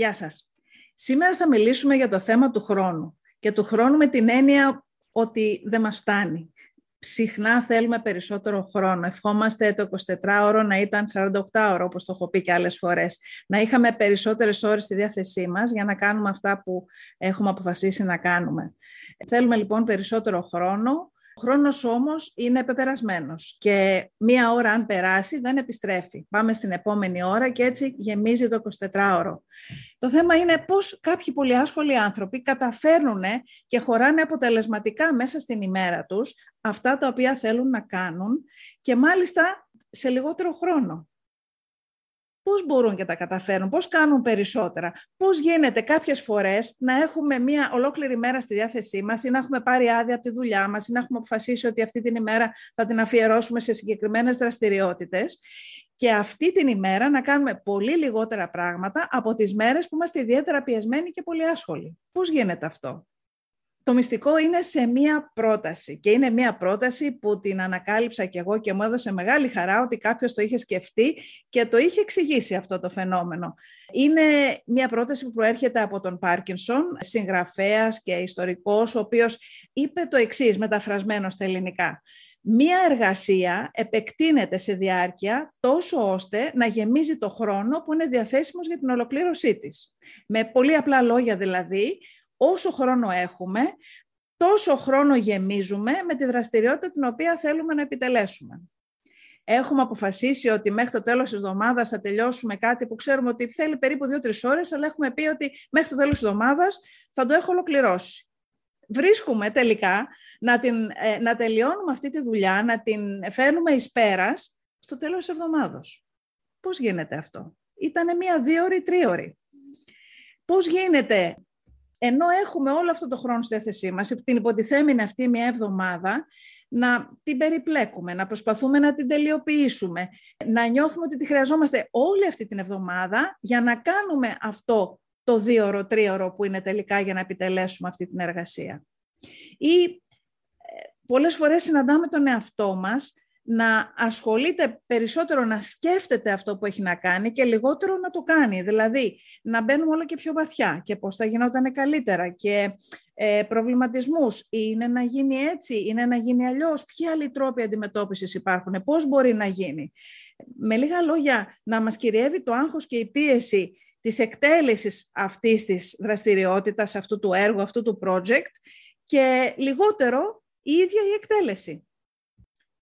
Γεια σας. Σήμερα θα μιλήσουμε για το θέμα του χρόνου και του χρόνου με την έννοια ότι δεν μας φτάνει. Συχνά θέλουμε περισσότερο χρόνο. Ευχόμαστε το 24ωρο να ήταν 48ωρο, όπως το έχω πει και άλλες φορές. Να είχαμε περισσότερες ώρες στη διάθεσή μας για να κάνουμε αυτά που έχουμε αποφασίσει να κάνουμε. Θέλουμε λοιπόν περισσότερο χρόνο, ο χρόνος όμως είναι πεπερασμένος και μία ώρα αν περάσει δεν επιστρέφει. Πάμε στην επόμενη ώρα και έτσι γεμίζει το 24ωρο. Το θέμα είναι πώς κάποιοι πολύ άσχολοι άνθρωποι καταφέρνουν και χωράνε αποτελεσματικά μέσα στην ημέρα τους αυτά τα οποία θέλουν να κάνουν και μάλιστα σε λιγότερο χρόνο πώς μπορούν και τα καταφέρουν, πώς κάνουν περισσότερα, πώς γίνεται κάποιες φορές να έχουμε μια ολόκληρη μέρα στη διάθεσή μας ή να έχουμε πάρει άδεια από τη δουλειά μας ή να έχουμε αποφασίσει ότι αυτή την ημέρα θα την αφιερώσουμε σε συγκεκριμένες δραστηριότητες και αυτή την ημέρα να κάνουμε πολύ λιγότερα πράγματα από τις μέρες που είμαστε ιδιαίτερα πιεσμένοι και πολύ άσχολοι. Πώς γίνεται αυτό; Το μυστικό είναι σε μία πρόταση και είναι μία πρόταση που την ανακάλυψα κι εγώ και μου έδωσε μεγάλη χαρά ότι κάποιος το είχε σκεφτεί και το είχε εξηγήσει αυτό το φαινόμενο. Είναι μία πρόταση που προέρχεται από τον Πάρκινσον, συγγραφέας και ιστορικός, ο οποίος είπε το εξής μεταφρασμένο στα ελληνικά. Μία εργασία επεκτείνεται σε διάρκεια τόσο ώστε να γεμίζει το χρόνο που είναι διαθέσιμος για την ολοκλήρωσή της. Με πολύ απλά λόγια δηλαδή, όσο χρόνο έχουμε, τόσο χρόνο γεμίζουμε με τη δραστηριότητα την οποία θέλουμε να επιτελέσουμε. Έχουμε αποφασίσει ότι μέχρι το τέλος της εβδομάδας θα τελειώσουμε κάτι που ξέρουμε ότι θέλει περίπου 2-3 ώρες, αλλά έχουμε πει ότι μέχρι το τέλος της εβδομάδας θα το έχω ολοκληρώσει. Βρίσκουμε τελικά να, την, ε, να τελειώνουμε αυτή τη δουλειά, να την φέρνουμε εις πέρας στο τέλος της εβδομάδος. Πώς γίνεται αυτό; Ήτανε μία δύο-ώρη, τρίωρη. Πώς γίνεται ενώ έχουμε όλο αυτό το χρόνο στη θέση μας, την υποτιθέμενη αυτή μια εβδομάδα, να την περιπλέκουμε, να προσπαθούμε να την τελειοποιήσουμε, να νιώθουμε ότι τη χρειαζόμαστε όλη αυτή την εβδομάδα για να κάνουμε αυτό το δύο-ώρο, τρίωρο που είναι τελικά για να επιτελέσουμε αυτή την εργασία. Ή ε, πολλές φορές συναντάμε τον εαυτό μας να ασχολείται περισσότερο, να σκέφτεται αυτό που έχει να κάνει και λιγότερο να το κάνει. Δηλαδή, να μπαίνουμε όλο και πιο βαθιά και πώς θα γινόταν καλύτερα και ε, προβληματισμούς. Είναι να γίνει έτσι, είναι να γίνει αλλιώς. Ποιοι άλλοι τρόποι αντιμετώπισης υπάρχουν, πώς μπορεί να γίνει. Με λίγα λόγια, να μας κυριεύει το άγχος και η πίεση της εκτέλεσης αυτής της δραστηριότητας, αυτού του έργου, αυτού του project και λιγότερο η ίδια η εκτέλεση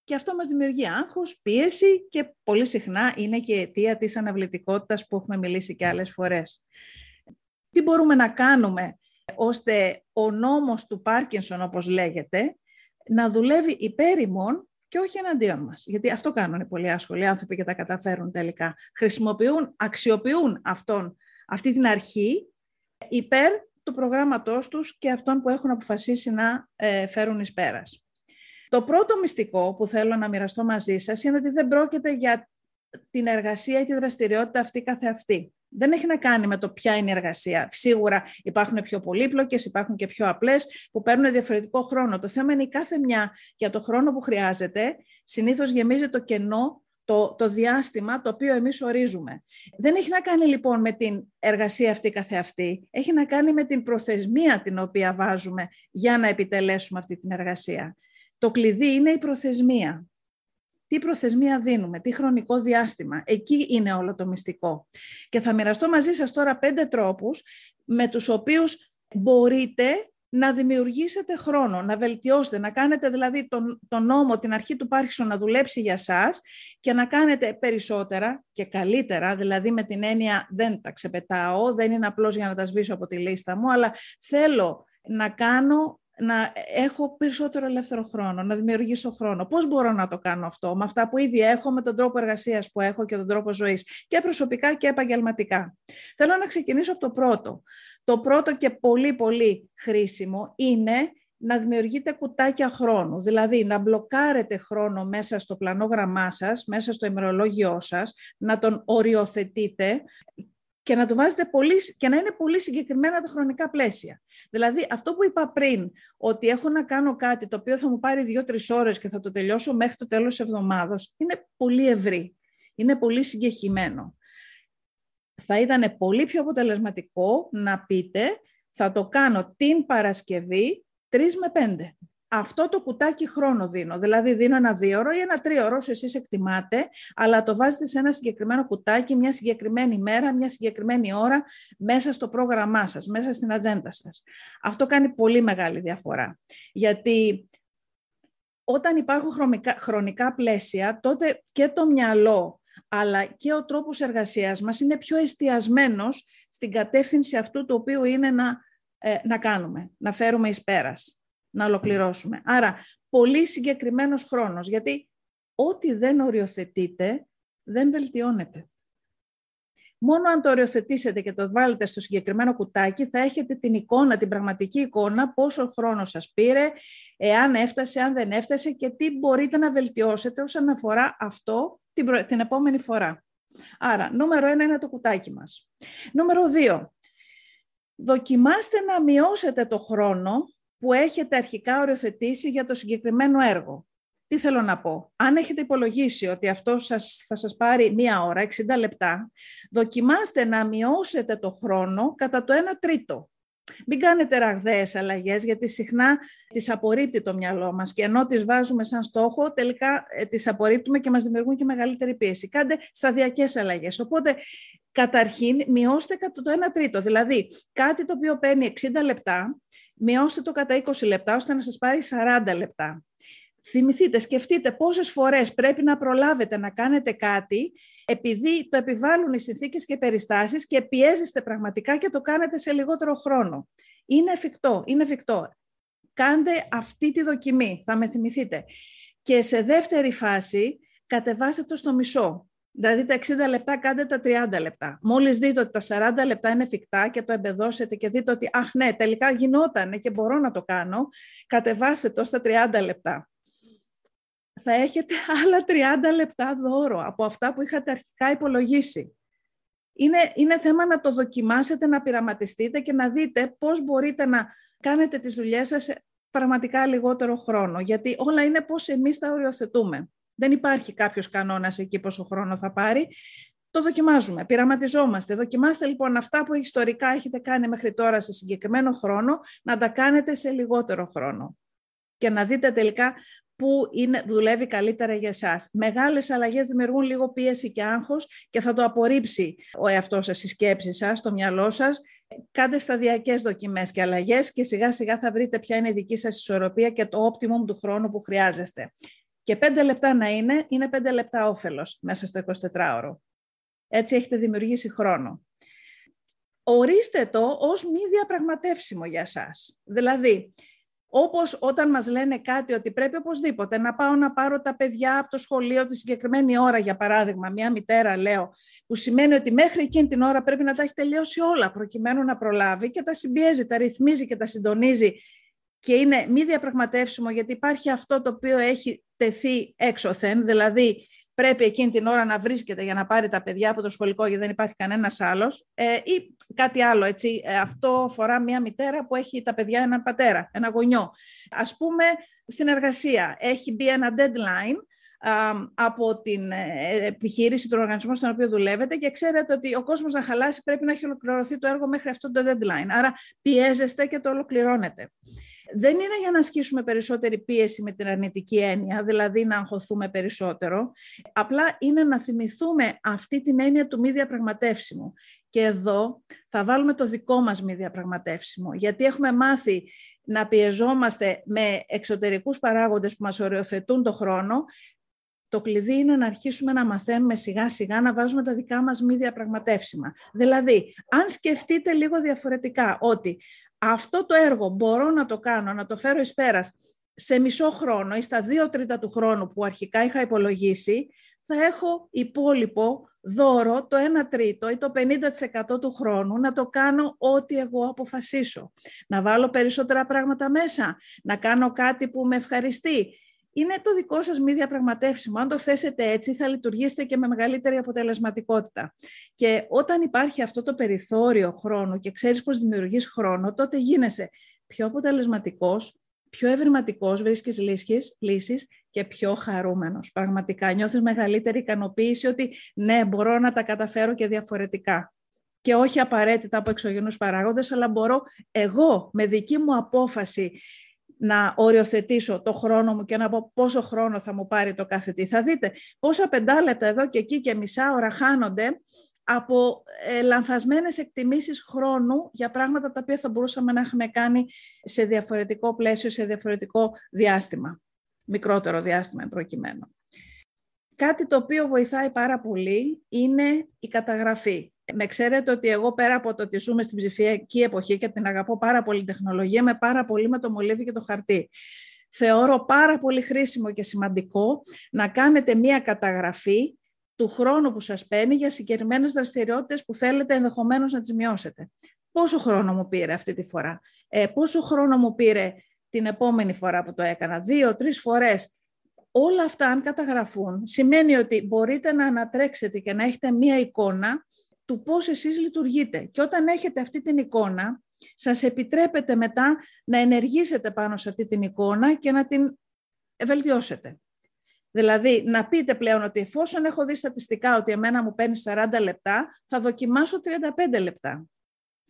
και αυτό μας δημιουργεί άγχος, πίεση και πολύ συχνά είναι και η αιτία της αναβλητικότητας που έχουμε μιλήσει και άλλες φορές. Τι μπορούμε να κάνουμε ώστε ο νόμος του Πάρκινσον, όπως λέγεται, να δουλεύει υπέρ ημών και όχι εναντίον μας; Γιατί αυτό κάνουν οι πολύ άσχολοι άνθρωποι και τα καταφέρουν τελικά. Χρησιμοποιούν, αξιοποιούν αυτόν, αυτή την αρχή υπέρ του προγράμματός τους και αυτών που έχουν αποφασίσει να ε, φέρουν εις πέρας. Το πρώτο μυστικό που θέλω να μοιραστώ μαζί σας είναι ότι δεν πρόκειται για την εργασία ή τη δραστηριότητα αυτή καθεαυτή. Δεν έχει να κάνει με το ποια είναι η εργασία. Σίγουρα υπάρχουν πιο πολύπλοκες, υπάρχουν και πιο απλές που παίρνουν διαφορετικό χρόνο. Το θέμα είναι η κάθε μια για το χρόνο που χρειάζεται. Συνήθως γεμίζει το κενό το, το διάστημα το οποίο εμείς ορίζουμε. Δεν έχει να κάνει λοιπόν με την εργασία αυτή καθεαυτή, έχει να κάνει με την προθεσμία την οποία βάζουμε για να επιτελέσουμε αυτή την εργασία. Το κλειδί είναι η προθεσμία. Τι προθεσμία δίνουμε, τι χρονικό διάστημα. Εκεί είναι όλο το μυστικό. Και θα μοιραστώ μαζί σας τώρα πέντε τρόπους με τους οποίους μπορείτε να δημιουργήσετε χρόνο, να βελτιώσετε, να κάνετε δηλαδή τον, τον νόμο, την αρχή του Πάρχισον να δουλέψει για σας και να κάνετε περισσότερα και καλύτερα, δηλαδή με την έννοια δεν τα ξεπετάω, δεν είναι απλώς για να τα σβήσω από τη λίστα μου, αλλά θέλω να κάνω να έχω περισσότερο ελεύθερο χρόνο, να δημιουργήσω χρόνο. Πώς μπορώ να το κάνω αυτό; Με αυτά που ήδη έχω, με τον τρόπο εργασίας που έχω και τον τρόπο ζωής και προσωπικά και επαγγελματικά. Θέλω να ξεκινήσω από το πρώτο. Το πρώτο και πολύ πολύ χρήσιμο είναι να δημιουργείτε κουτάκια χρόνου, δηλαδή να μπλοκάρετε χρόνο μέσα στο πλανόγραμμά σας, μέσα στο ημερολόγιό σας, να τον οριοθετείτε και να το βάζετε πολύ, και να είναι πολύ συγκεκριμένα τα χρονικά πλαίσια. Δηλαδή, αυτό που είπα πριν, ότι έχω να κάνω κάτι το οποίο θα μου πάρει δύο-τρεις ώρες και θα το τελειώσω μέχρι το τέλος της εβδομάδας, είναι πολύ ευρύ. Είναι πολύ συγκεχημένο. θα ήταν πολύ πιο αποτελεσματικό να πείτε θα το κάνω την Παρασκευή 3 με 5. Αυτό το κουτάκι χρόνο δίνω, δηλαδή δίνω ένα δύο ώρο ή ένα τρία ώρο όσο εσείς εκτιμάτε, αλλά το βάζετε σε ένα συγκεκριμένο κουτάκι, μια συγκεκριμένη μέρα, μια συγκεκριμένη ώρα, μέσα στο πρόγραμμά σας, μέσα στην ατζέντα σας. Αυτό κάνει πολύ μεγάλη διαφορά, γιατί όταν υπάρχουν χρονικά πλαίσια, τότε και το μυαλό αλλά και ο τρόπος εργασίας μας είναι πιο εστιασμένος στην κατεύθυνση αυτού το οποίο είναι να, ε, να κάνουμε, να φέρουμε εις πέρας, να ολοκληρώσουμε. Άρα, πολύ συγκεκριμένος χρόνος, γιατί ό,τι δεν οριοθετείτε, δεν βελτιώνεται. Μόνο αν το οριοθετήσετε και το βάλετε στο συγκεκριμένο κουτάκι, θα έχετε την εικόνα, την πραγματική εικόνα, πόσο χρόνος σας πήρε, εάν έφτασε, αν δεν έφτασε και τι μπορείτε να βελτιώσετε όσον αφορά αυτό την, την επόμενη φορά. Άρα, νούμερο ένα είναι το κουτάκι μας. Νούμερο δύο, δοκιμάστε να μειώσετε το χρόνο που έχετε αρχικά οριοθετήσει για το συγκεκριμένο έργο. Τι θέλω να πω; Αν έχετε υπολογίσει ότι αυτό σας, θα σας πάρει μία ώρα, 60 λεπτά, δοκιμάστε να μειώσετε το χρόνο κατά το 1 τρίτο. Μην κάνετε ραγδαίες αλλαγές, γιατί συχνά τις απορρίπτει το μυαλό μας και ενώ τις βάζουμε σαν στόχο, τελικά ε, τις απορρίπτουμε και μας δημιουργούν και μεγαλύτερη πίεση. Κάντε σταδιακές αλλαγές. Οπότε, καταρχήν, μειώστε κατά το 1 τρίτο. Δηλαδή, κάτι το οποίο παίρνει 60 λεπτά, μειώστε το κατά 20 λεπτά, ώστε να σας πάρει 40 λεπτά. Θυμηθείτε, σκεφτείτε πόσες φορές πρέπει να προλάβετε να κάνετε κάτι επειδή το επιβάλλουν οι συνθήκες και οι περιστάσεις και πιέζεστε πραγματικά και το κάνετε σε λιγότερο χρόνο. Είναι εφικτό, είναι εφικτό. Κάντε αυτή τη δοκιμή, θα με θυμηθείτε. Και σε δεύτερη φάση κατεβάστε το στο μισό. Δηλαδή τα 60 λεπτά κάντε τα 30 λεπτά. Μόλις δείτε ότι τα 40 λεπτά είναι εφικτά και το εμπεδώσετε και δείτε ότι αχ ναι, τελικά γινότανε και μπορώ να το κάνω, κατεβάστε το στα 30 λεπτά θα έχετε άλλα 30 λεπτά δώρο από αυτά που είχατε αρχικά υπολογίσει. Είναι, είναι θέμα να το δοκιμάσετε, να πειραματιστείτε και να δείτε πώς μπορείτε να κάνετε τις δουλειές σας πραγματικά λιγότερο χρόνο. Γιατί όλα είναι πώς εμείς τα οριοθετούμε. Δεν υπάρχει κάποιος κανόνας εκεί πόσο χρόνο θα πάρει. Το δοκιμάζουμε, πειραματιζόμαστε. Δοκιμάστε λοιπόν αυτά που ιστορικά έχετε κάνει μέχρι τώρα σε συγκεκριμένο χρόνο, να τα κάνετε σε λιγότερο χρόνο. Και να δείτε τελικά που είναι, δουλεύει καλύτερα για εσάς. Μεγάλες αλλαγές δημιουργούν λίγο πίεση και άγχος και θα το απορρίψει ο εαυτός σας, η σκέψη σας, το μυαλό σας. Κάντε σταδιακές δοκιμές και αλλαγές και σιγά σιγά θα βρείτε ποια είναι η δική σας ισορροπία και το optimum του χρόνου που χρειάζεστε. Και πέντε λεπτά να είναι, είναι πέντε λεπτά όφελος μέσα στο 24ωρο. Έτσι έχετε δημιουργήσει χρόνο. Ορίστε το ως μη διαπραγματεύσιμο για σας. Δηλαδή, όπως όταν μας λένε κάτι ότι πρέπει οπωσδήποτε να πάω να πάρω τα παιδιά από το σχολείο τη συγκεκριμένη ώρα, για παράδειγμα, μια μητέρα λέω, που σημαίνει ότι μέχρι εκείνη την ώρα πρέπει να τα έχει τελειώσει όλα προκειμένου να προλάβει και τα συμπιέζει, τα ρυθμίζει και τα συντονίζει και είναι μη διαπραγματεύσιμο γιατί υπάρχει αυτό το οποίο έχει τεθεί έξωθεν, δηλαδή πρέπει εκείνη την ώρα να βρίσκεται για να πάρει τα παιδιά από το σχολικό γιατί δεν υπάρχει κανένας άλλος ε, ή κάτι άλλο. Έτσι. Ε, αυτό αφορά μια μητέρα που έχει τα παιδιά έναν πατέρα, ένα γονιό. Ας πούμε στην εργασία έχει μπει ένα deadline από την ε, επιχείρηση, τον οργανισμό στον οποίο δουλεύετε και ξέρετε ότι ο κόσμος να χαλάσει πρέπει να έχει ολοκληρωθεί το έργο μέχρι αυτό το deadline. Άρα πιέζεστε και το ολοκληρώνετε δεν είναι για να ασκήσουμε περισσότερη πίεση με την αρνητική έννοια, δηλαδή να αγχωθούμε περισσότερο. Απλά είναι να θυμηθούμε αυτή την έννοια του μη διαπραγματεύσιμου. Και εδώ θα βάλουμε το δικό μας μη διαπραγματεύσιμο, γιατί έχουμε μάθει να πιεζόμαστε με εξωτερικούς παράγοντες που μας οριοθετούν το χρόνο, το κλειδί είναι να αρχίσουμε να μαθαίνουμε σιγά σιγά να βάζουμε τα δικά μας μη διαπραγματεύσιμα. Δηλαδή, αν σκεφτείτε λίγο διαφορετικά ότι αυτό το έργο μπορώ να το κάνω, να το φέρω εις πέρας σε μισό χρόνο ή στα δύο τρίτα του χρόνου που αρχικά είχα υπολογίσει, θα έχω υπόλοιπο δώρο το 1 τρίτο ή το 50% του χρόνου να το κάνω ό,τι εγώ αποφασίσω. Να βάλω περισσότερα πράγματα μέσα, να κάνω κάτι που με ευχαριστεί είναι το δικό σας μη διαπραγματεύσιμο. Αν το θέσετε έτσι θα λειτουργήσετε και με μεγαλύτερη αποτελεσματικότητα. Και όταν υπάρχει αυτό το περιθώριο χρόνου και ξέρεις πώς δημιουργείς χρόνο, τότε γίνεσαι πιο αποτελεσματικός, πιο ευρηματικός, βρίσκεις λύσεις, λύσεις και πιο χαρούμενος. Πραγματικά νιώθεις μεγαλύτερη ικανοποίηση ότι ναι, μπορώ να τα καταφέρω και διαφορετικά. και όχι απαραίτητα από εξωγενούς παράγοντες, αλλά μπορώ εγώ με δική μου απόφαση να οριοθετήσω το χρόνο μου και να πω πόσο χρόνο θα μου πάρει το κάθε τι. Θα δείτε πόσα πεντάλεπτα εδώ και εκεί και μισά ώρα χάνονται από ε, λανθασμένες εκτιμήσεις χρόνου για πράγματα τα οποία θα μπορούσαμε να έχουμε κάνει σε διαφορετικό πλαίσιο, σε διαφορετικό διάστημα. Μικρότερο διάστημα προκειμένου. Κάτι το οποίο βοηθάει πάρα πολύ είναι η καταγραφή. Με ξέρετε ότι εγώ πέρα από το ότι ζούμε στην ψηφιακή εποχή και την αγαπώ πάρα πολύ τεχνολογία, με πάρα πολύ με το μολύβι και το χαρτί. Θεωρώ πάρα πολύ χρήσιμο και σημαντικό να κάνετε μία καταγραφή του χρόνου που σας παίρνει για συγκεκριμένες δραστηριότητες που θέλετε ενδεχομένως να τις μειώσετε. Πόσο χρόνο μου πήρε αυτή τη φορά, ε, πόσο χρόνο μου πήρε την επόμενη φορά που το έκανα, δύο, τρεις φορές. Όλα αυτά αν καταγραφούν σημαίνει ότι μπορείτε να ανατρέξετε και να έχετε μία εικόνα του πώς εσείς λειτουργείτε. Και όταν έχετε αυτή την εικόνα, σας επιτρέπετε μετά να ενεργήσετε πάνω σε αυτή την εικόνα και να την βελτιώσετε. Δηλαδή, να πείτε πλέον ότι εφόσον έχω δει στατιστικά ότι εμένα μου παίρνει 40 λεπτά, θα δοκιμάσω 35 λεπτά.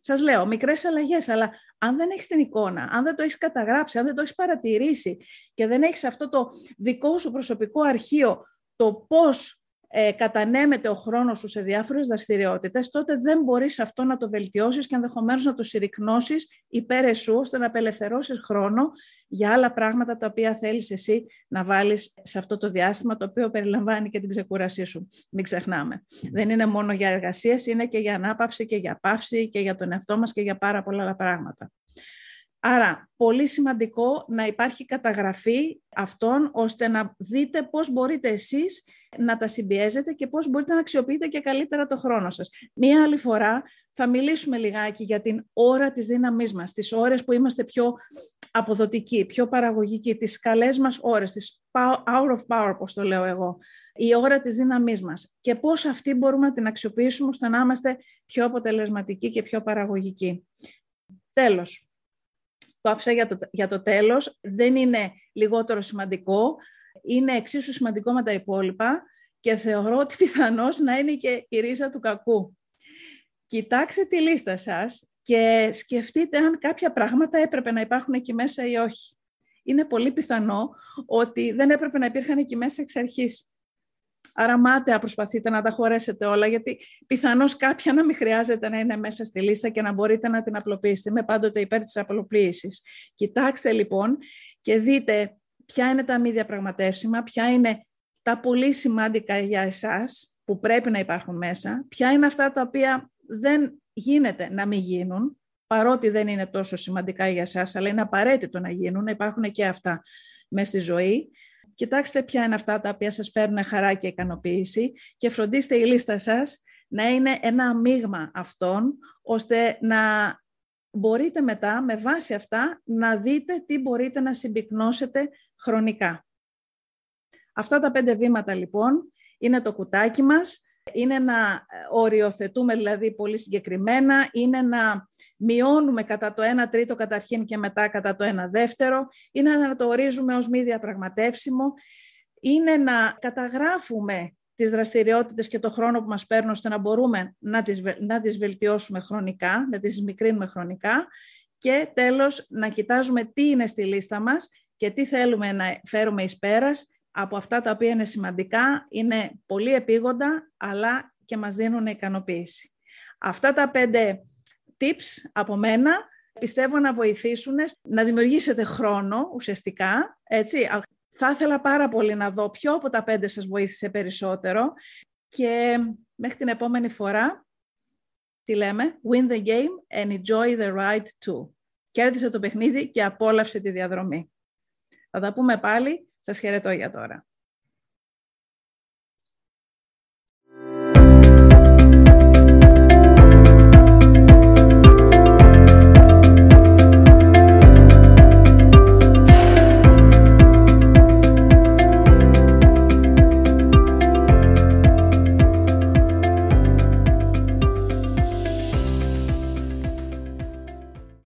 Σας λέω, μικρές αλλαγές, αλλά αν δεν έχεις την εικόνα, αν δεν το έχεις καταγράψει, αν δεν το έχεις παρατηρήσει και δεν έχεις αυτό το δικό σου προσωπικό αρχείο, το πώς ε, κατανέμεται ο χρόνος σου σε διάφορες δραστηριότητες, τότε δεν μπορείς αυτό να το βελτιώσεις και ενδεχομένως να το συρρυκνώσεις υπέρ εσού, ώστε να απελευθερώσεις χρόνο για άλλα πράγματα τα οποία θέλεις εσύ να βάλεις σε αυτό το διάστημα, το οποίο περιλαμβάνει και την ξεκούρασή σου. Μην ξεχνάμε. Δεν είναι μόνο για εργασίες, είναι και για ανάπαυση και για παύση και για τον εαυτό μας και για πάρα πολλά άλλα πράγματα. Άρα, πολύ σημαντικό να υπάρχει καταγραφή αυτών, ώστε να δείτε πώς μπορείτε εσείς να τα συμπιέζετε και πώς μπορείτε να αξιοποιείτε και καλύτερα το χρόνο σας. Μία άλλη φορά θα μιλήσουμε λιγάκι για την ώρα της δύναμής μας, τις ώρες που είμαστε πιο αποδοτικοί, πιο παραγωγικοί, τις καλές μας ώρες, τις hour of power, όπως το λέω εγώ, η ώρα της δύναμής μας και πώς αυτή μπορούμε να την αξιοποιήσουμε ώστε να είμαστε πιο αποτελεσματικοί και πιο παραγωγικοί. Τέλος, το άφησα για το, για το τέλος, δεν είναι λιγότερο σημαντικό, είναι εξίσου σημαντικό με τα υπόλοιπα και θεωρώ ότι πιθανώς να είναι και η ρίζα του κακού. Κοιτάξτε τη λίστα σας και σκεφτείτε αν κάποια πράγματα έπρεπε να υπάρχουν εκεί μέσα ή όχι. Είναι πολύ πιθανό ότι δεν έπρεπε να υπήρχαν εκεί μέσα εξ αρχής. Άρα μάταια προσπαθείτε να τα χωρέσετε όλα, γιατί πιθανώς κάποια να μην χρειάζεται να είναι μέσα στη λίστα και να μπορείτε να την απλοποιήσετε. Είμαι πάντοτε υπέρ της απλοποίησης. Κοιτάξτε λοιπόν και δείτε ποια είναι τα μη διαπραγματεύσιμα, ποια είναι τα πολύ σημαντικά για εσάς που πρέπει να υπάρχουν μέσα, ποια είναι αυτά τα οποία δεν γίνεται να μην γίνουν, παρότι δεν είναι τόσο σημαντικά για εσάς, αλλά είναι απαραίτητο να γίνουν, να υπάρχουν και αυτά μέσα στη ζωή Κοιτάξτε ποια είναι αυτά τα οποία σας φέρνουν χαρά και ικανοποίηση και φροντίστε η λίστα σας να είναι ένα μείγμα αυτών, ώστε να μπορείτε μετά με βάση αυτά να δείτε τι μπορείτε να συμπυκνώσετε χρονικά. Αυτά τα πέντε βήματα λοιπόν είναι το κουτάκι μας είναι να ε, οριοθετούμε δηλαδή πολύ συγκεκριμένα, είναι να μειώνουμε κατά το 1 τρίτο καταρχήν και μετά κατά το 1 δεύτερο, είναι να το ορίζουμε ως μη διαπραγματεύσιμο, είναι να καταγράφουμε τις δραστηριότητες και το χρόνο που μας παίρνουν ώστε να μπορούμε να τις, να τις βελτιώσουμε χρονικά, να τις μικρύνουμε χρονικά και τέλος να κοιτάζουμε τι είναι στη λίστα μας και τι θέλουμε να φέρουμε εις πέρας από αυτά τα οποία είναι σημαντικά, είναι πολύ επίγοντα, αλλά και μας δίνουν ικανοποίηση. Αυτά τα πέντε tips από μένα πιστεύω να βοηθήσουν να δημιουργήσετε χρόνο ουσιαστικά. Έτσι. Θα ήθελα πάρα πολύ να δω ποιο από τα πέντε σας βοήθησε περισσότερο και μέχρι την επόμενη φορά, τι λέμε, win the game and enjoy the ride too. Κέρδισε το παιχνίδι και απόλαυσε τη διαδρομή. Θα τα πούμε πάλι σας χαιρετώ για τώρα.